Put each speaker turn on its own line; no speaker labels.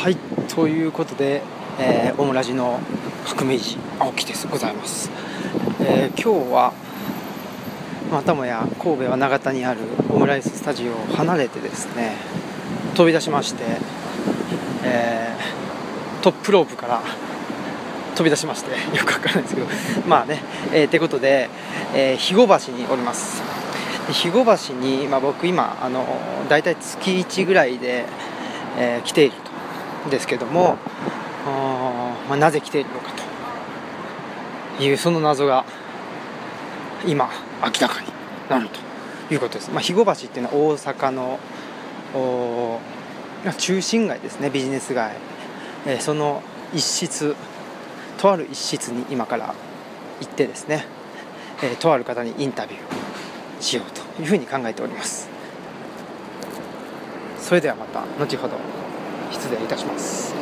はいということで、えー、オムラジの革命児青木ですございます、えー、今日はまたもや神戸は長田にあるオムライススタジオを離れてですね飛び出しまして、えー、トップロープから飛び出しまして よくわからないですけどまあねえー、ってことで、えー、肥後橋におります。肥後橋に、まあ、僕今あの大体月1ぐらいで、えー、来ていると。ですけども、まあ、なぜ来ているのかというその謎が今明らかになるということです、まあ、肥後橋っていうのは大阪の中心街ですねビジネス街、えー、その一室とある一室に今から行ってですね、えー、とある方にインタビューしようというふうに考えております。それではまた後ほど。失礼いたします。